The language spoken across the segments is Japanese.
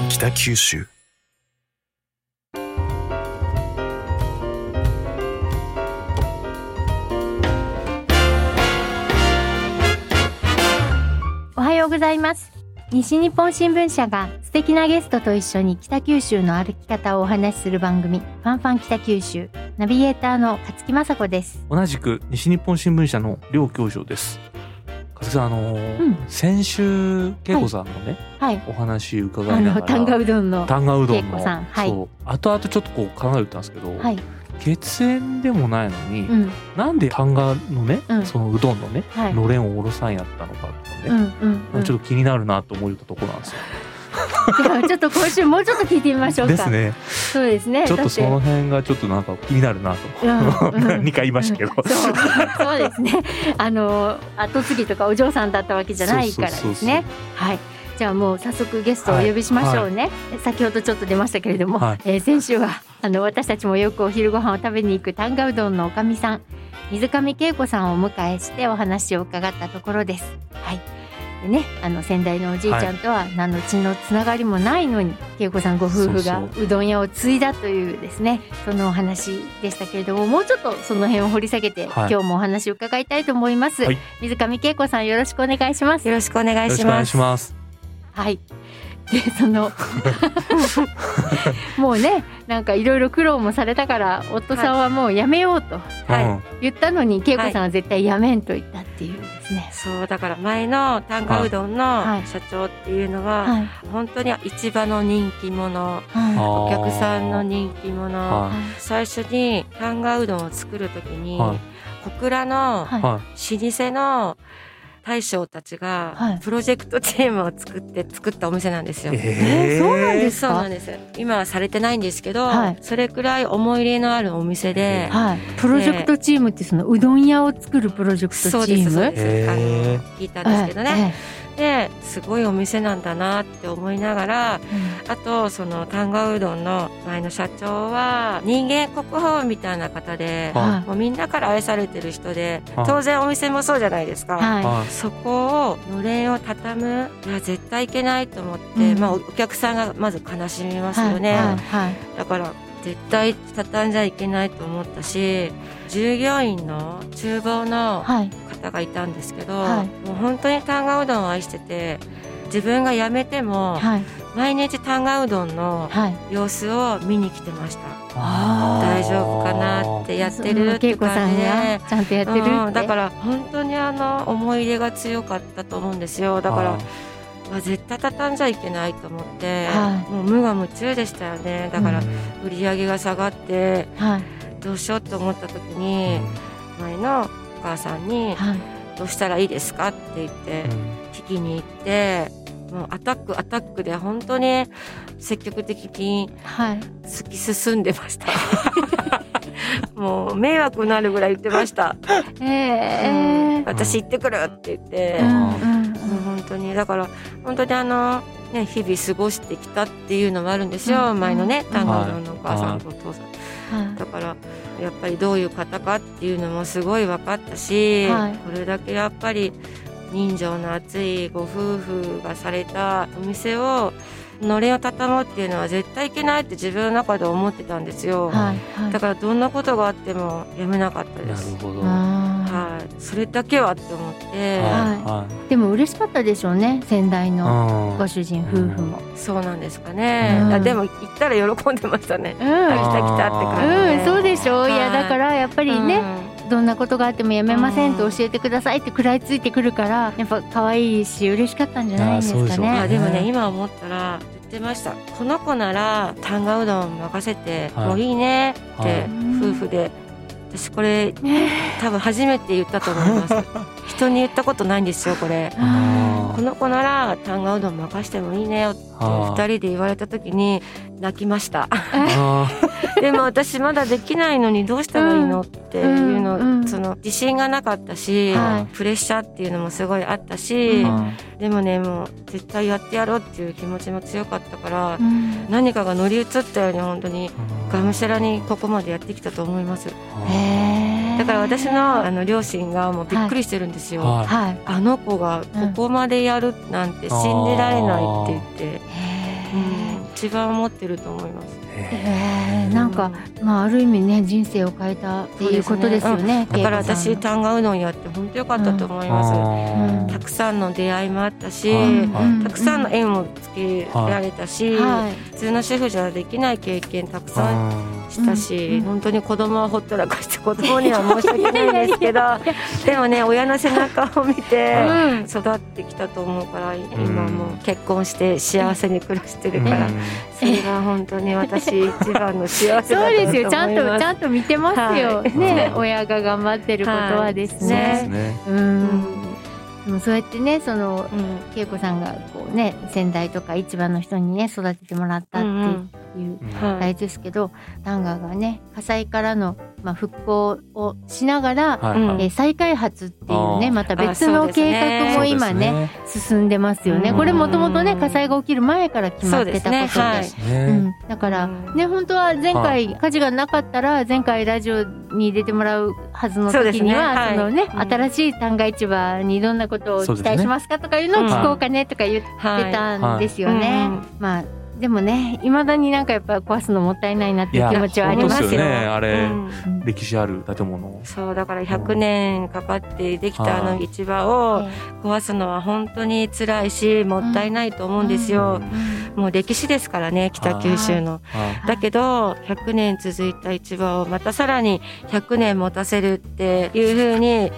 ァン北九州。おはようございます。西日本新聞社が素敵なゲストと一緒に北九州の歩き方をお話しする番組ファンファン北九州ナビゲーターの勝木雅子です。同じく西日本新聞社の両教授です。あのーうん。先週恵子さんのね、はい。お話伺あいながらのタンガうどんのタンガうどん恵の子さん。はい。そう。後々ちょっとこう考えてたんですけど、はい。血縁でもないのに、うん。なんでタンガのね、うん。そのうどんのね、はい。のれんをおろさんやったのかとかうんね、うんうん。ちょっと気になるなと思ったところなんですよ。ちょっと今週もうちょっと聞いてみましょうか。ですね。そうですね。ちょっとその辺がちょっとなんか気になるなと。うん。うん。2回言いましたけど。そう。そうですね。あの後継ぎとかお嬢さんだったわけじゃないからですね。はい。じゃあもう早速ゲストをお呼びしましょうね、先ほどちょっと出ましたけれども、はい。えー先週はあの私たちもよくお昼ご飯を食べに行くタンガうどんのおかみさん水上恵子さんをお迎えしてお話を伺ったところです。はい。でねあの先代のおじいちゃんとは何の血のつながりもないのに恵子さんご夫婦がそううどん屋を継いだというですねそのお話でしたけれどももうちょっとその辺を掘り下げて、はい今日もお話を伺いたいと思います、はい水上恵子さんよろしくお願いしますよろしくお願。いします。はい。で その もうねなんかいろいろ苦労もされたから夫さんはもうやめようとはい。うん言ったのに恵子さんは絶対やめんと言ったっていう。ですね。そうだから前のタンガうどんはい。の社長っていうのは、はい。本当に市場の人気者はお客さんの人気者。は最初にタンガうどんを作る時に、はい。小倉のはい。は老舗の大将たちはい。がプロジェクトチームを作って作ったお店なんですよ。い。えーそうなんですか？そうなんです。今はされてないんですけど、はい。それくらい思い入れのあるお店で、はい。プロジェクトチームってそのうどん屋を作るプロジェクトそうチーム？ですそうです、へー。あの聞いたんですけどね、ですごいお店なんだなって思いながらあとそのタンガうどんの前の社長は人間国宝みたいな方で、はもうみんなから愛されてる人で、はい当然お店もそうじゃないですか。はい。そこをのれんを畳むいや絶対いけないと思って、うんまあ、お客さんがまず悲しみまい。すよね。だから絶対畳んじゃいけないと思ったし従業員の厨房のはい。方がいたんですけど、はいもう本当にタンガうどんを愛してて自分が辞めてもはい。毎日タンガうどんのはい。様子を見に来てましたあ大丈夫かなってやってるって感じでがちゃんとやってるって。うん、だから本当にあの思い入れが強かったと思うんですよだからあ絶対畳んじゃいけないと思って、はもう無我夢中でしたよねだからうん売り上げが下がってはい。どうしようと思った時に前のお母さんにはい。「どうしたらいいですか?」って言って聞きに行ってもうアタックアタックで本当に積極的にはい。突き進んでました もう迷惑になるぐらい言ってましたええ。私行ってくるって言って、うん当に。だから本当にあのね日々過ごしてきたっていうのもあるんですよ、うん。前のねうん。単語のお母さんとお父さん、うん。だからやっぱりどういう方かっていうのもすごい分かったし、はい。これだけやっぱり人情の厚いご夫婦がされたお店をのれんを畳むっていうのは絶対いけないって自分の中で思ってたんですよ、はい。はい。だ。からどんなことがあってもやめなかったです。なるほど。あはい、それだけはって思って、はーでも嬉しかったでしょうね先代のご主人夫婦も。そうなんですかね、うでも行ったら喜んでましたね。うん、あ来た来たって感じで、うん、そうでしょう、い、やはいだからやっぱりね、うん。どんなことがあってもやめませんとうん。教えてくださいって食らいついてくるからやっぱ可愛いし嬉しかったんじゃないんですかね。あでもね今思ったら言ってました。この子ならタンガうどん任せてはい。もういいねって、はい。夫婦で私これ多分初めて言ったと思います。人に言ったことないんですよこれ。あこの子ならタンガうどん任してもいいねよってあ。二人で言われた時に泣きました。あ でも私まだできないのにどうしたらいいのっていうの、うんうん。その自信がなかったし、はい。プレッシャーっていうのもすごいあったし、うんでもねもう絶対やってやろうっていう気持ちも強かったから、うん。何かが乗り移ったように本当にがむしゃらにここまでやってきたと思います。へーだから私のあの両親がもうびっくりしてるんですよ、ははい。あの子がここまでやるなんて信じられないって言って、へうん。一番思ってると思います。えー、なんか、まあ、ある意味ね人生を変えたっていうことですよね。だから私単価うどんやって本当良かったと思います、うん。たくさんの出会いもあったし、はい。たくさんの縁もつけられたし、はい。普通の主婦じゃできない経験たくさんしたし、うん本当に子供はほったらかして子供には申し訳ないんですけど でもね親の背中を見てうん。育ってきたと思うから今もう結婚して幸せに暮らしてるから、それが本当に私一番の幸せだそうと思います。ですよ。ちゃんとちゃんと見てますよ、はい。ね親が頑張ってることはですそうですね。ね。ううんんでもそうやってねそのうん。恵子さんがこうね先代とか市場の人にね育ててもらったっていう、うんうん。はいあれですけどタンガがね火災からの、まあ、復興をしながら、はいはい。うんえー再開発っていうねまた別の計画も今ね進んでますよね。うん。これもともとね火災が起きる前から決まってたことで。ね。はいうん、だから、うん。ね本当は前回火事がなかったら前回ラジオに出てもらうはずの時にはそ,、ね。はい。のね、うん。新しい旦過市場にどんなことを期待しますかとかいうのを聞こうかねとか言ってはいたんですよね。うんまあでもねいまだになんかやっぱ壊すのもったいないなっていう気持ちはありますよ。本当ですよね。あれうん。うん歴史ある建物。そうだから100年かかってできたあはい。の市場を壊すのは本当に辛いしもったいないと思うんですよ。もう歴史ですからね北九州の。はい。だけど100年続いた市場をまたさらに100年持たせるっていうふうに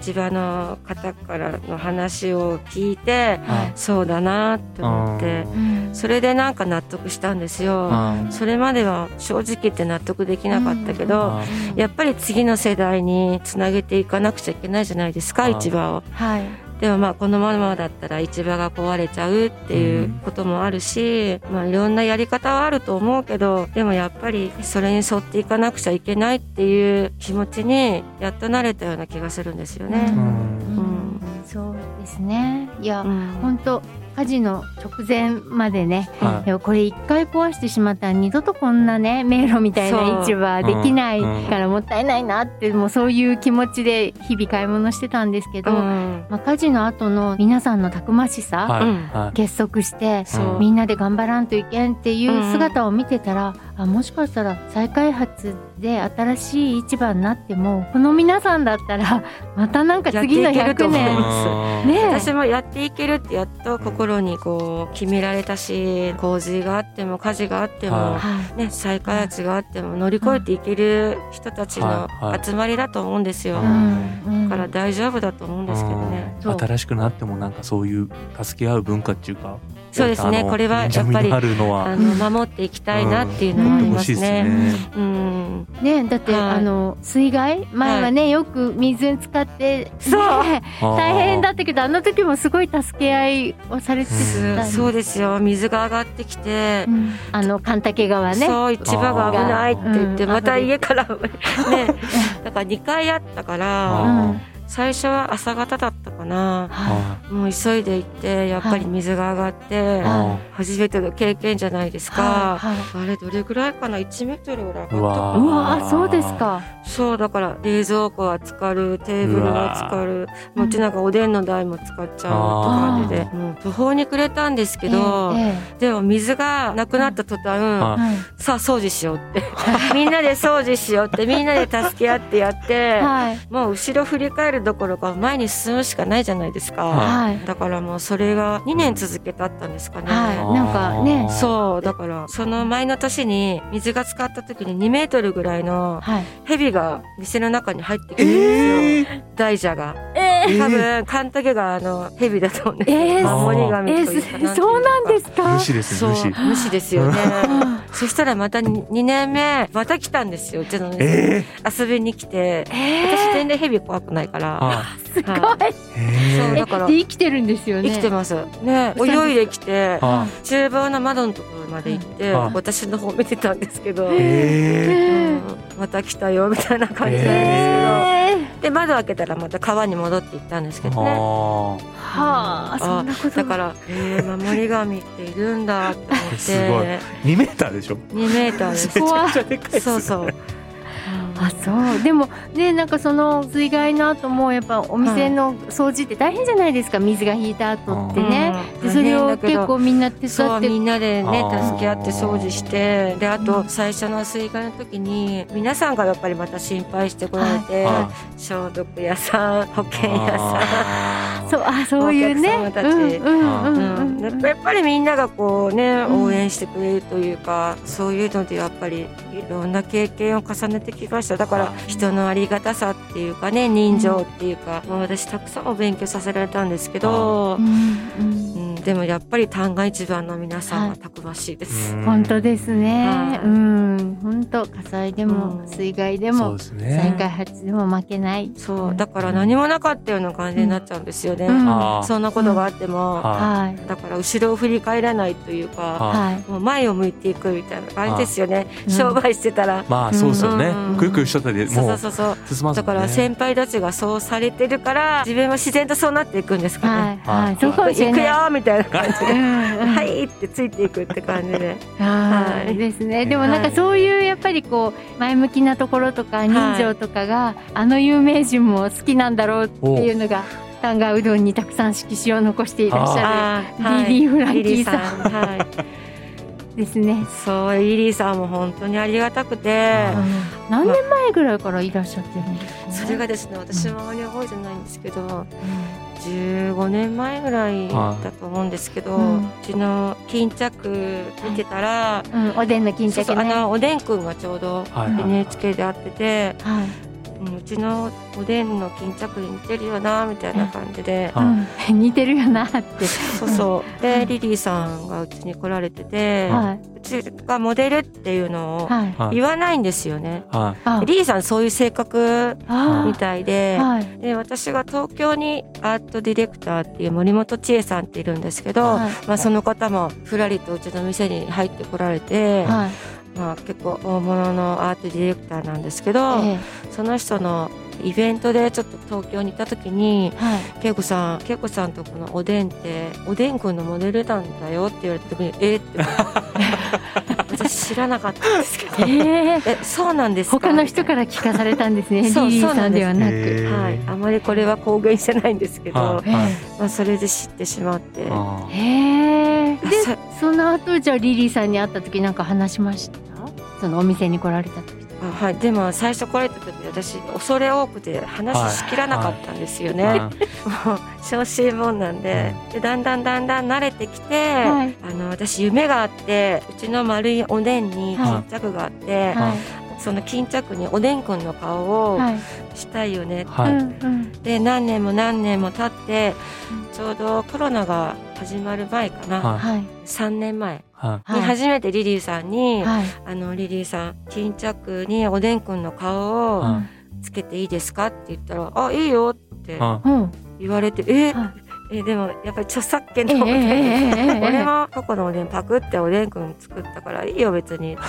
市場の方からの話を聞いてはい。そうだなって思って。うん。それでなんか納得したんですよ。はいそれまでは正直言って納得できなかったけど、はいやっぱり次の世代につなげていかなくちゃいけないじゃないですかはい市場を。はい。でもまあこのままだったら市場が壊れちゃうっていうこともあるし、まあいろんなやり方はあると思うけどでもやっぱりそれに沿っていかなくちゃいけないっていう気持ちにやっと慣れたような気がするんですよね。うん。うん。そうですね。いや、うん。本当火事の直前までねはい。これ一回壊してしまったら二度とこんなね迷路みたいな市場できないからもったいないなってもうそういう気持ちで日々買い物してたんですけど、うん。まあ、火事の後の皆さんのたくましさ、はい。結束してみんなで頑張らんといけんっていう姿を見てたら、あもしかしたら再開発で新しい市場になってもこの皆さんだったら またなんか次の100やっていけると思い年。ますねえ。私もやっていけるってやっと心にこう決められたし洪水があっても火事があっても、ははい。ね、再開発があっても乗り越えていける人たちの集まりだと思うんですよ。うだうん。から大丈夫だと思うんですけどね。新しくなってもなんかそういう助け合う文化っていうかそうですね。これはやっぱりあるの守っていきたいなっていうのはありますすね。ね。うん、ねだって、はい。あの水害前はね、よく水に使って、ね、そう大変だったけどあの時もすごい助け合いをされてたんそうですよ。水が上がってきて。う、ん。あの神嶽川ね。そう市場が危ないって言ってうん。また家からねだから2回あったからうん最初は朝方だったかな。はもう急いで行ってやっぱり水が上がっては初めての経験じゃないですいか。はいあれどれぐらいかな？1メートルぐらい上うわがったかうなわそうですか。そうだから冷蔵庫は浸かるテーブルは浸かるもうちなんかおでんの台も使っちゃうって感じであもう途方に暮れたんですけど、えええでも水がなくなった途端、さあ掃除しようって。みんなで掃除しようってみんなで助け合ってやって、はい。もう後ろ振り返るどころか前に進むしかないじゃないですか、はい。だからもうそれが2年続けたったんですかね、はい。なんかね。そう。だからその前の年に水が浸かった時に2メートルぐらいのはい。蛇が店の中に入ってくるんですよ、大蛇が。ええ多分カンタケがあの蛇だと思うんですよ、えー。守り神えというかそうなんですか？無視ですそう無視。無視ですよね。うんそしたらまた2年目また来たんですようちの店に。え遊びに来て。え私全然蛇怖くないから、すごい。そうだから。で生きてるんですよね。生きてます。ね泳いできては厨房の窓のところまで行ってうん私の方見てたんですけど、い。えうんまた来たよみたいな感じなんですけど、ええで窓開けたらまた川に戻って行ったんですけー、どね。あ。はあそんなことだからえー、守り神っているんだって思って。すごい。ー2メーターでしょ？2メーターです。めちゃくちゃでかいっすね。そうそう、うんあそう。でもねなんかその水害の後もやっぱお店の掃除って大変じゃないですか。水が引いた後ってね、でそれを結構みんな手伝って。みんなでね助け合って掃除して。であと最初の水害の時に皆さんがやっぱりまた心配してこられて、消毒屋さん保険屋さんそうあそういうね。お客様たち、うんやっぱりみんながこうね応援してくれるというか、そういうのでやっぱりいろんな経験を重ねてきました。だから人のありがたさっていうかね人情っていうか、もう私たくさんお勉強させられたんですけど、うんでもやっぱり旦過市場の皆さんはたくましいです。本当ですね。うん、本当火災でも水害でも、再開発でも負けない。そうだから何もなかったような感じになっちゃうんですよね。そんなことがあっても、はい。だから後ろを振り返らないというか、はい。もう前を向いていくみたいな感じですよね。商売してたら。まあそうですよね。くるくるしちゃったりそうそうそうそう。だから先輩たちがそうされてるから自分も自然とそうなっていくんですかね。はい。そうかもしれない。行くよみたいな。たいな感じで、はいってついていくって感じで。はい、ですね。でもなんかそういうやっぱりこう前向きなところとか人情とかが、あの有名人も好きなんだろうっていうのが。タンガうどんにたくさん色紙を残していらっしゃるリリー・フランキーさん。はい、ですね。そうリリーさんも本当にありがたくて、何年前ぐらいからいらっしゃってるんですか、ね、それがですね私もあまり覚えてないんですけど、うん15年前ぐらいだと思うんですけど、うちの巾着見てたら、うん、おでんの巾着、ね、あのおでんくんがちょうど NHK で会ってて、はい、うちのおでんの巾着に似てるよなみたいな感じで、うん、似てるよなって。そうそう。でリリーさんがうちに来られてて、はい、うちがモデルっていうのを言わないんですよね、はい、リリーさんそういう性格みたいではい、で私が東京にアートディレクターっていう森本千恵さんっているんですけど、まあ、その方もふらりとうちの店に入ってこられて。まあ、結構大物のアートディレクターなんですけど、ええ、その人のイベントでちょっと東京に行った時に「恵、は、子、さん恵子さんとこのおでんっておでんくんのモデルなんだよ」って言われた時に「えっ?」って 私知らなかったんですけど、えー、えそうなんです他の人から聞かされたんですね。リリーさんではなく、はい、あまりこれは公言してないんですけど、はい、まあ、それで知ってしまって。へえでその後じゃあリリーさんに会った時なんか話しました？そのお店に来られた時はい、でも最初来られた時私恐れ多くて話しきらなかったんですよね。はい。はい、小心者なんで。でだんだんだんだん慣れてきて、はい、あの私夢があってうちの丸いおでんに巾着があって、その巾着におでんくんの顔をしたいよね、はい、で何年も何年も経って、ちょうどコロナが始まる前かな、はい、3年前に初めてリリーさんに「はい、あのリリーさん巾着におでんくんの顔をつけていいですか?」って言ったら「あいいよ」って言われて「え？えでもやっぱり著作権とか、えー、俺もここのおでんパクっておでんくん作ったからいいよ別に。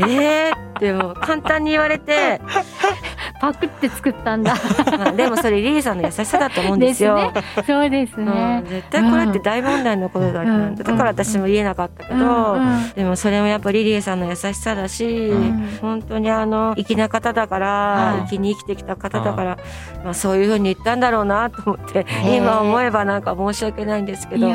えー、でも簡単に言われてパクって作ったんだ。まあでもそれリリーさんの優しさだと思うんですよ。ね、そうですね、うん、絶対これって大問題のことだった、うん、だから私も言えなかったけど、うん、でもそれもやっぱリリーさんの優しさだし、本当にあの粋な方だから、粋に生きてきた方だから、まあそういうふうに言ったんだろうなと思って今思えばなんか申し訳ないんですけど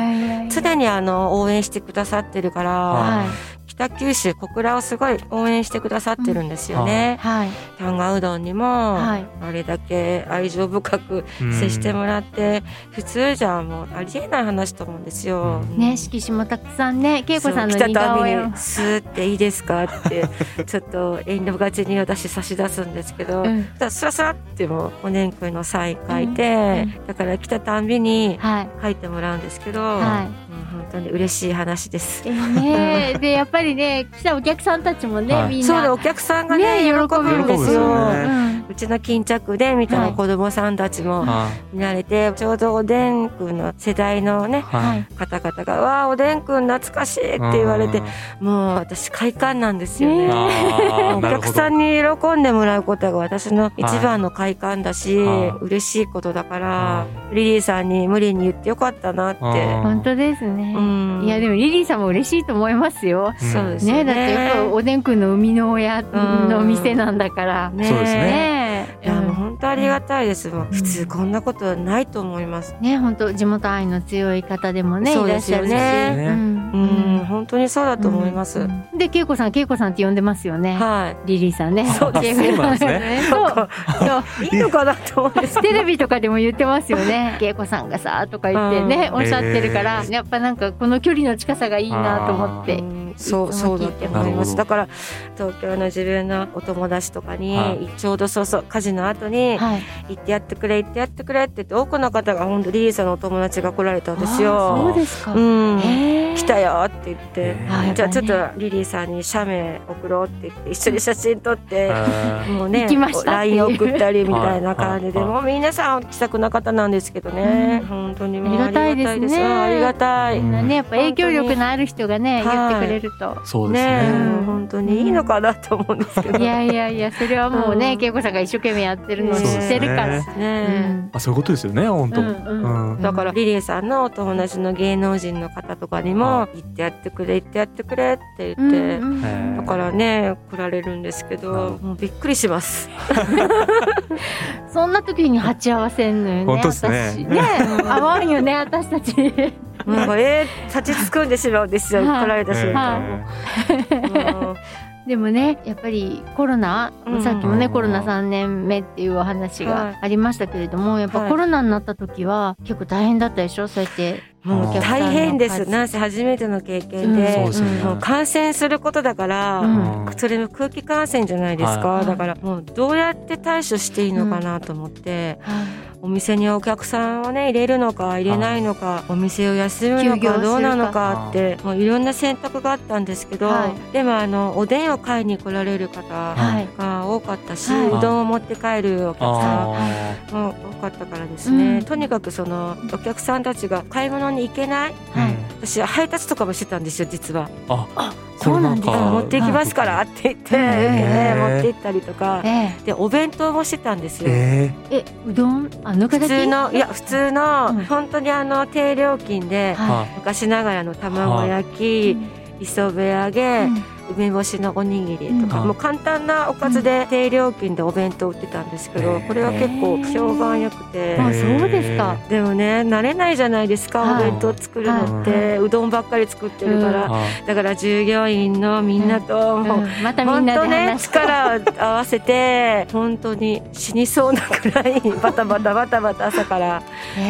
常にあの応援してくださってるから。はい北九州小倉をすごい応援してくださってるんですよね。はい。丹賀うどんにも、あれだけ愛情深く接してもらって、普通じゃもうありえない話と思うんですよ。ね、色紙もたくさんね、恵子さんの似顔絵を。スーっていいですか？って、ちょっと遠慮がちに私差し出すんですけど、うん、スラスラってもおねんくんのサイン書いて、だから来たたんびに書いてもらうんですけど、はい本当に嬉しい話です。ね、でやっぱりね来たお客さんたちもね、はい、みんな。そうお客さんがね、ね、喜ぶんですよ。うちの巾着でみたいはない。子供さんたちもあ見られて、ちょうどおでんくんの世代のねーはい。方々が「わあおでんくん懐かしい」って言われてもう私快感なんですよね。お客さんに喜んでもらうことが私の一番の快感だし、はい。嬉しいことだからは、リリーさんに無理に言ってよかったなって。本当ですねう。ん、いやでもリリーさんも嬉しいと思いますよ。そうですよね。ねだってやっぱおでんくんの生みの親の店なんだから。ねそうですねねいや当ありがたいです。もう普通こんなことないと思います。ね本当地元愛の強い方でもねいそうですよらっしゃるし。ねうんうん、本当にそうだと思います。うんで恵子さん恵子さんって呼んでますよね。はい。リリーさんね。そうですねそうそう。いいのかなと思うんですテレビとかでも言ってますよね。恵子さんがさとか言ってね、うんおっしゃってるから、やっぱなんかこの距離の近さがいいなと思って。うんそうそうだと思います。だから東京の自分のお友達とかに、はいちょうどそうそう家事の後にはい。行ってやってくれ行ってやってくれって言って多くの方が本当リリーさんのお友達が来られたんですよ。そうですか。うん。へー来たよって言ってじゃあちょっとリリーさんに写メ送ろうって言って一緒に写真撮って。あもうね LINE 送ったりみたいな感じで、もう皆さん気さくな方なんですけどね、うん。本当にもうありがたいですね。うんありがたい。みんなねやっぱ影響力のある人がね言ってくれると。そうですね。本当にいいのかなと思うんですけど。いやいやいやそれはもうねうん。恵子さんが一生懸命やってるのを知そうですね。ってるから。ね。えあそういうことですよね本当。うん。うん。うん。だからリリーさんのお友達の芸能人の方とかにもは「行ってやってくれ行ってやってくれ」ってうん言って、うんへー。だからね来られるんですけど、もうびっくりします。そんな時に鉢合わせんのよね。本当ね。私。ね合わんよね私たち。なんかえー、立ちつくんでしまうんですよ、はい。来られた瞬間。うん。でもねやっぱりコロナ、うん。さっきもねうん。コロナ3年目っていうお話はい。がありましたけれども、やっぱはい。コロナになった時は結構大変だったでしょそうやってもう大変です。数。なんせ初めての経験うん。で、もう感染することだから、うん。それも空気感染じゃないですか、はい。だからもうどうやって対処していいのかなと思って、お店にお客さんをね入れるのか入れないのか、お店を休むのかかどうなのかってもういろんな選択があったんですけど、はでもあのおでんを買いに来られる方はいが多かったし、はい。うどんを持って帰るお客さんあも多かったからですね、うん。とにかくそのお客さんたちが買い物に行けない。私配達とかもしてたんですよ実は。あそうなんです。持って行きますからって言って、ね持って行ったりとか。えでお弁当もしてたんですよ。えええうどん？あぬか普通のいや普通の、うん。本当にあの低料金で、昔ながらの卵焼い。き、磯辺揚げ、うん梅干しのおにぎりとか、うん。もう簡単なおかずで低料金でお弁当売ってたんですけど、これは結構評判良くて、あそうですか。でもね慣れないじゃないですか、はい。お弁当作るのって、うどんばっかり作ってるから、はだから従業員のみんなと、もううんまたみんなで本当ね力を合わせて本当に死にそうなくらい バタバタバタバタ朝から。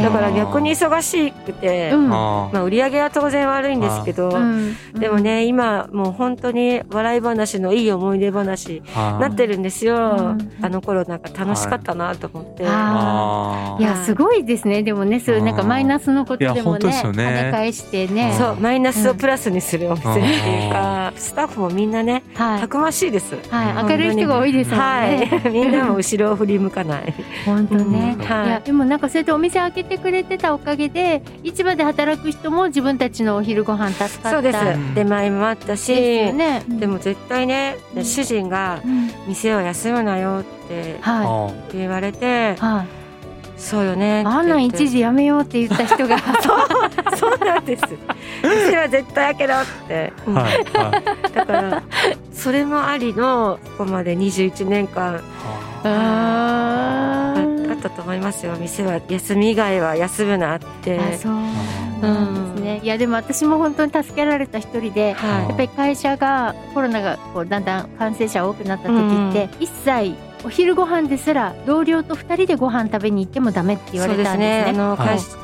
だから逆に忙しくて、うん。あまあ、売り上げは当然悪いんですけど、うん。でもね今もう本当に笑い話のいい思い出話あなってるんですよ、うん。あの頃なんか楽しかったなと思って、ああいやすごいですね。でもねそういうなんかマイナスのことでもね跳ね返してね。そうマイナスをプラスにするお店っていうか、スタッフもみんなねはい。たくましいです。はい。明るい人が多いですもんはねい、みんなも後ろを振り向かない。本当ね、うん。はい。いやでもなんかそうやってお店開けてくれてたおかげで市場で働く人も自分たちのお昼ご飯助かった。そうです。ん。出前もあったし、ですよねでも絶対ね、うん。主人がうん。店を休むなよってはあ言われてい、はい。そうよねあんなん一時やめようって言った人が そうなんです。店は絶対開けろって。うんはいはい。だからそれもありのここまで21年間ああったと思いますよ。店は休み以外は休むなって。あそうなんですね、いやでも私も本当に助けられた一人ではい。やっぱり会社がコロナがこうだんだん感染者多くなった時って、一切お昼ご飯ですら同僚と二人でご飯食べに行ってもダメって言われそうですね。たんですね。あの、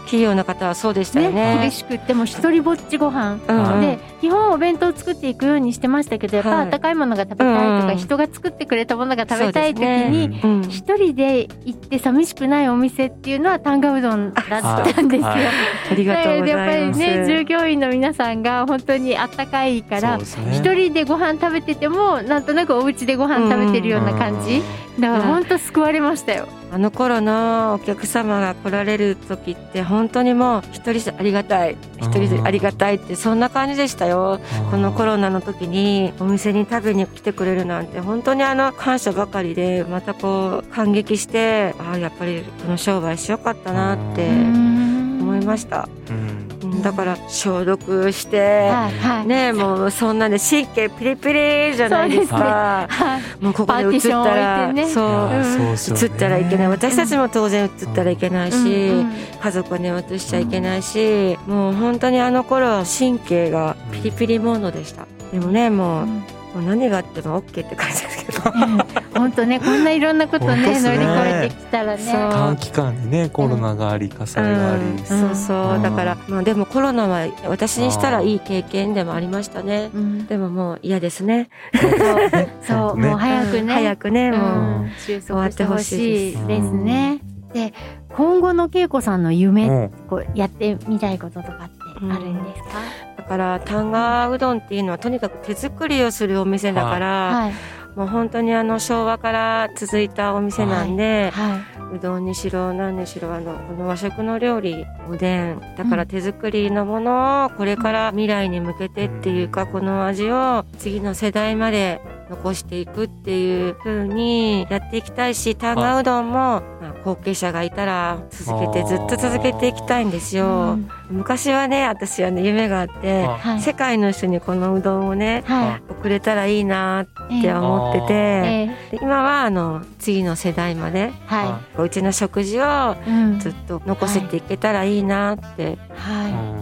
企業の方はそうでしたよねね。厳しくっても一人ぼっちご飯、うんうんで基本お弁当作っていくようにしてましたけどやっぱはい温かいものが食べたいとか、人が作ってくれたものが食べたい時に、一人で行って寂しくないお店っていうのはタンガうどんだったんですよ。はいありがとうごやっぱりざいます。ね従業員の皆さんが本当にあったかいからそうですね一人でご飯食べててもなんとなくお家でご飯食べてるような感じだから本当救われましたよ。あの頃のお客様が来られる時って本当にもう一人ありがたい。一人ありがたいってそんな感じでしたよ。このコロナの時にお店に食べに来てくれるなんて本当にあの感謝ばかりでまたこう感激してああやっぱりこの商売しよかったなって思いました。うんだから消毒して、はいはい、ねもうそんなで神経ピリピリじゃないですか。すね。はい、もうここで映ったら、ね、そう、映ったらいけない。私たちも当然映ったらいけないし、うん、家族に映しちゃいけないし、もう本当にあの頃は神経がピリピリモードでした。でもねもう。もう何があっても OK って感じ 本当ねこんないろんなことね、ね、乗り越えてきたらね。短期間にねコロナがあり火災があり、うん。うん、そう。そうだからまあでもコロナは私にしたらいい経験でもありましたね、でももう嫌ですね。そう、ね、もう早くね。早くねもう。終わってほしいです。ね、で今後の恵子さんの夢、こうやってみたいこととかってあるんですか、だから丹賀うどんっていうのはとにかく手作りをするお店だから、はい、もう本当にあの昭和から続いたお店なんで、はい。はい、うどんにしろ何にしろあのこの和食の料理おでんだから手作りのものをこれから未来に向けてっていうかこの味を次の世代まで残していくっていう風にやっていきたいし丹賀うどんも、まあ、後継者がいたら続けてずっと続けていきたいんですよ。昔はね私はね夢があって、はい、世界の人にこのうどんをね、はい、送れたらいいなって思ってて、えー、今はあの次の世代まで、はい、うちの食事をずっと残せていけたらいいなって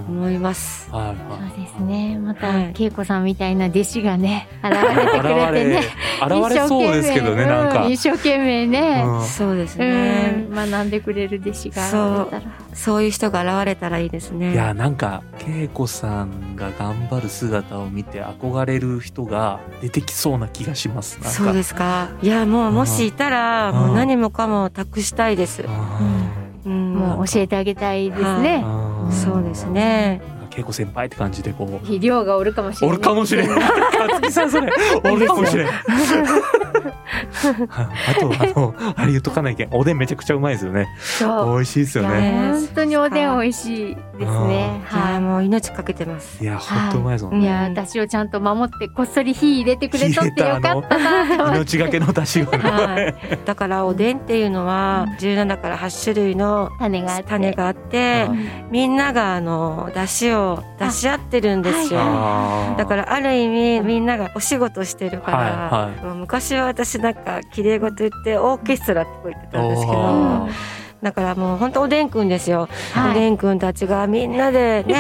思います。はい、そうですね。また、恵子さんみたいな弟子がね 現れてくれててね現れそうですけどねなんか、一生懸命ね、うん、そうですね、うん、学んでくれる弟子が現れたら。そういう人が現れたらいいですね。いやなんか恵子さんが頑張る姿を見て憧れる人が出てきそうな気がします。そうですか。いやもうもしいたらもう何もかも託したいです、うん、もう教えてあげたいですね、そうですね恵子先輩って感じでこう。肥料がおるかもしれない、おるかもしれない勝木さん。そ れおるかもしれない あとあのあれ言っとかないけん。おでんめちゃくちゃうまいですよね。美味しいですよね。本当におでん美味しいですね。はい。もう命かけてます。いや本当うまいですもんねいや出汁をちゃんと守ってこっそり火入れてくれとってよかったな命がけの出汁がね。だからおでんっていうのは17から8種類の種が種があってみんながあの出汁を出し合ってるんですよ。だからある意味みんながお仕事してるから、昔は私なんか綺麗事言ってオーケストラって言ってたんですけど。だからもう本当おでんくんですよ、はい、おでんくんたちがみんなでね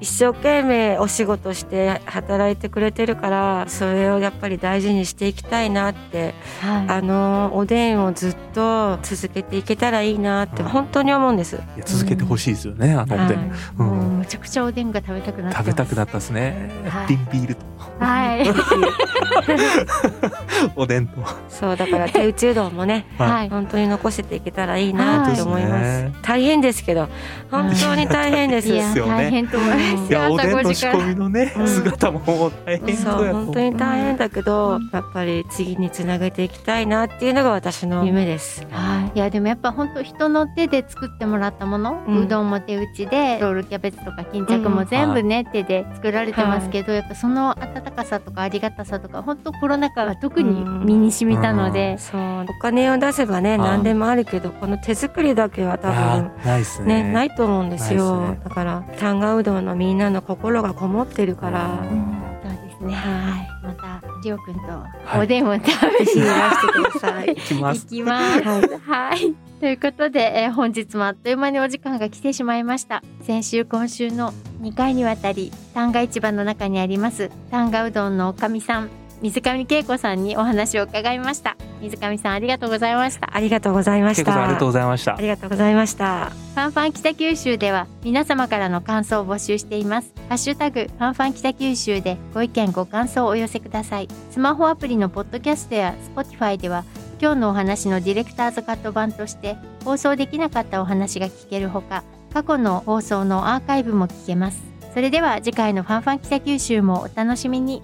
一生懸命お仕事して働いてくれてるからそれをやっぱり大事にしていきたいなって、はい、あのおでんをずっと続けていけたらいいなって本当に思うんです。いや続けてほしいですよね、うん、あのおでん、はい、うん、めちゃくちゃおでんが食べたくなった食べたくなったですね、はい、ビンビールとはい。おでんとそうだから手打ちうどんもね、はい、本当に残していけたらいいなって思います。大変ですけど、本当に大変です。大変と思います。いや、おでんの仕込みのね、姿も大変そう本当に。大変だけど、やっぱり次につなげていきたいなっていうのが私の夢です。はい。いや、でもやっぱ本当人の手で作ってもらったもの、うどんも手打ちで、ロールキャベツとか巾着も全部ね、手で作られてますけど、やっぱその温かさとかありがたさとか、本当コロナ禍は特に身に染みたので、そう。お金を出せばね、何でもあるけど、この手作りだけは多分ないすね、ね、ないと思うんですよ、ね、だから丹賀うどんのみんなの心がこもってるから、うん、そうですね。はい。またりょうくんとおでんを食べていらしてください、行きます。行きます。はいということで、えー、本日もあっという間にお時間が来てしまいました。先週今週の2回にわたり旦過市場の中にあります旦過うどんのおかみさん水上恵子さんにお話を伺いました。水上さんありがとうございました。ありがとうございました。ありがとうございました。ありがとうございました。ファンファン北九州では皆様からの感想を募集しています。ハッシュタグファンファン北九州でご意見ご感想をお寄せください。スマホアプリのポッドキャストや Spotify では今日のお話のディレクターズカット版として放送できなかったお話が聞けるほか過去の放送のアーカイブも聞けます。それでは次回のファンファン北九州もお楽しみに。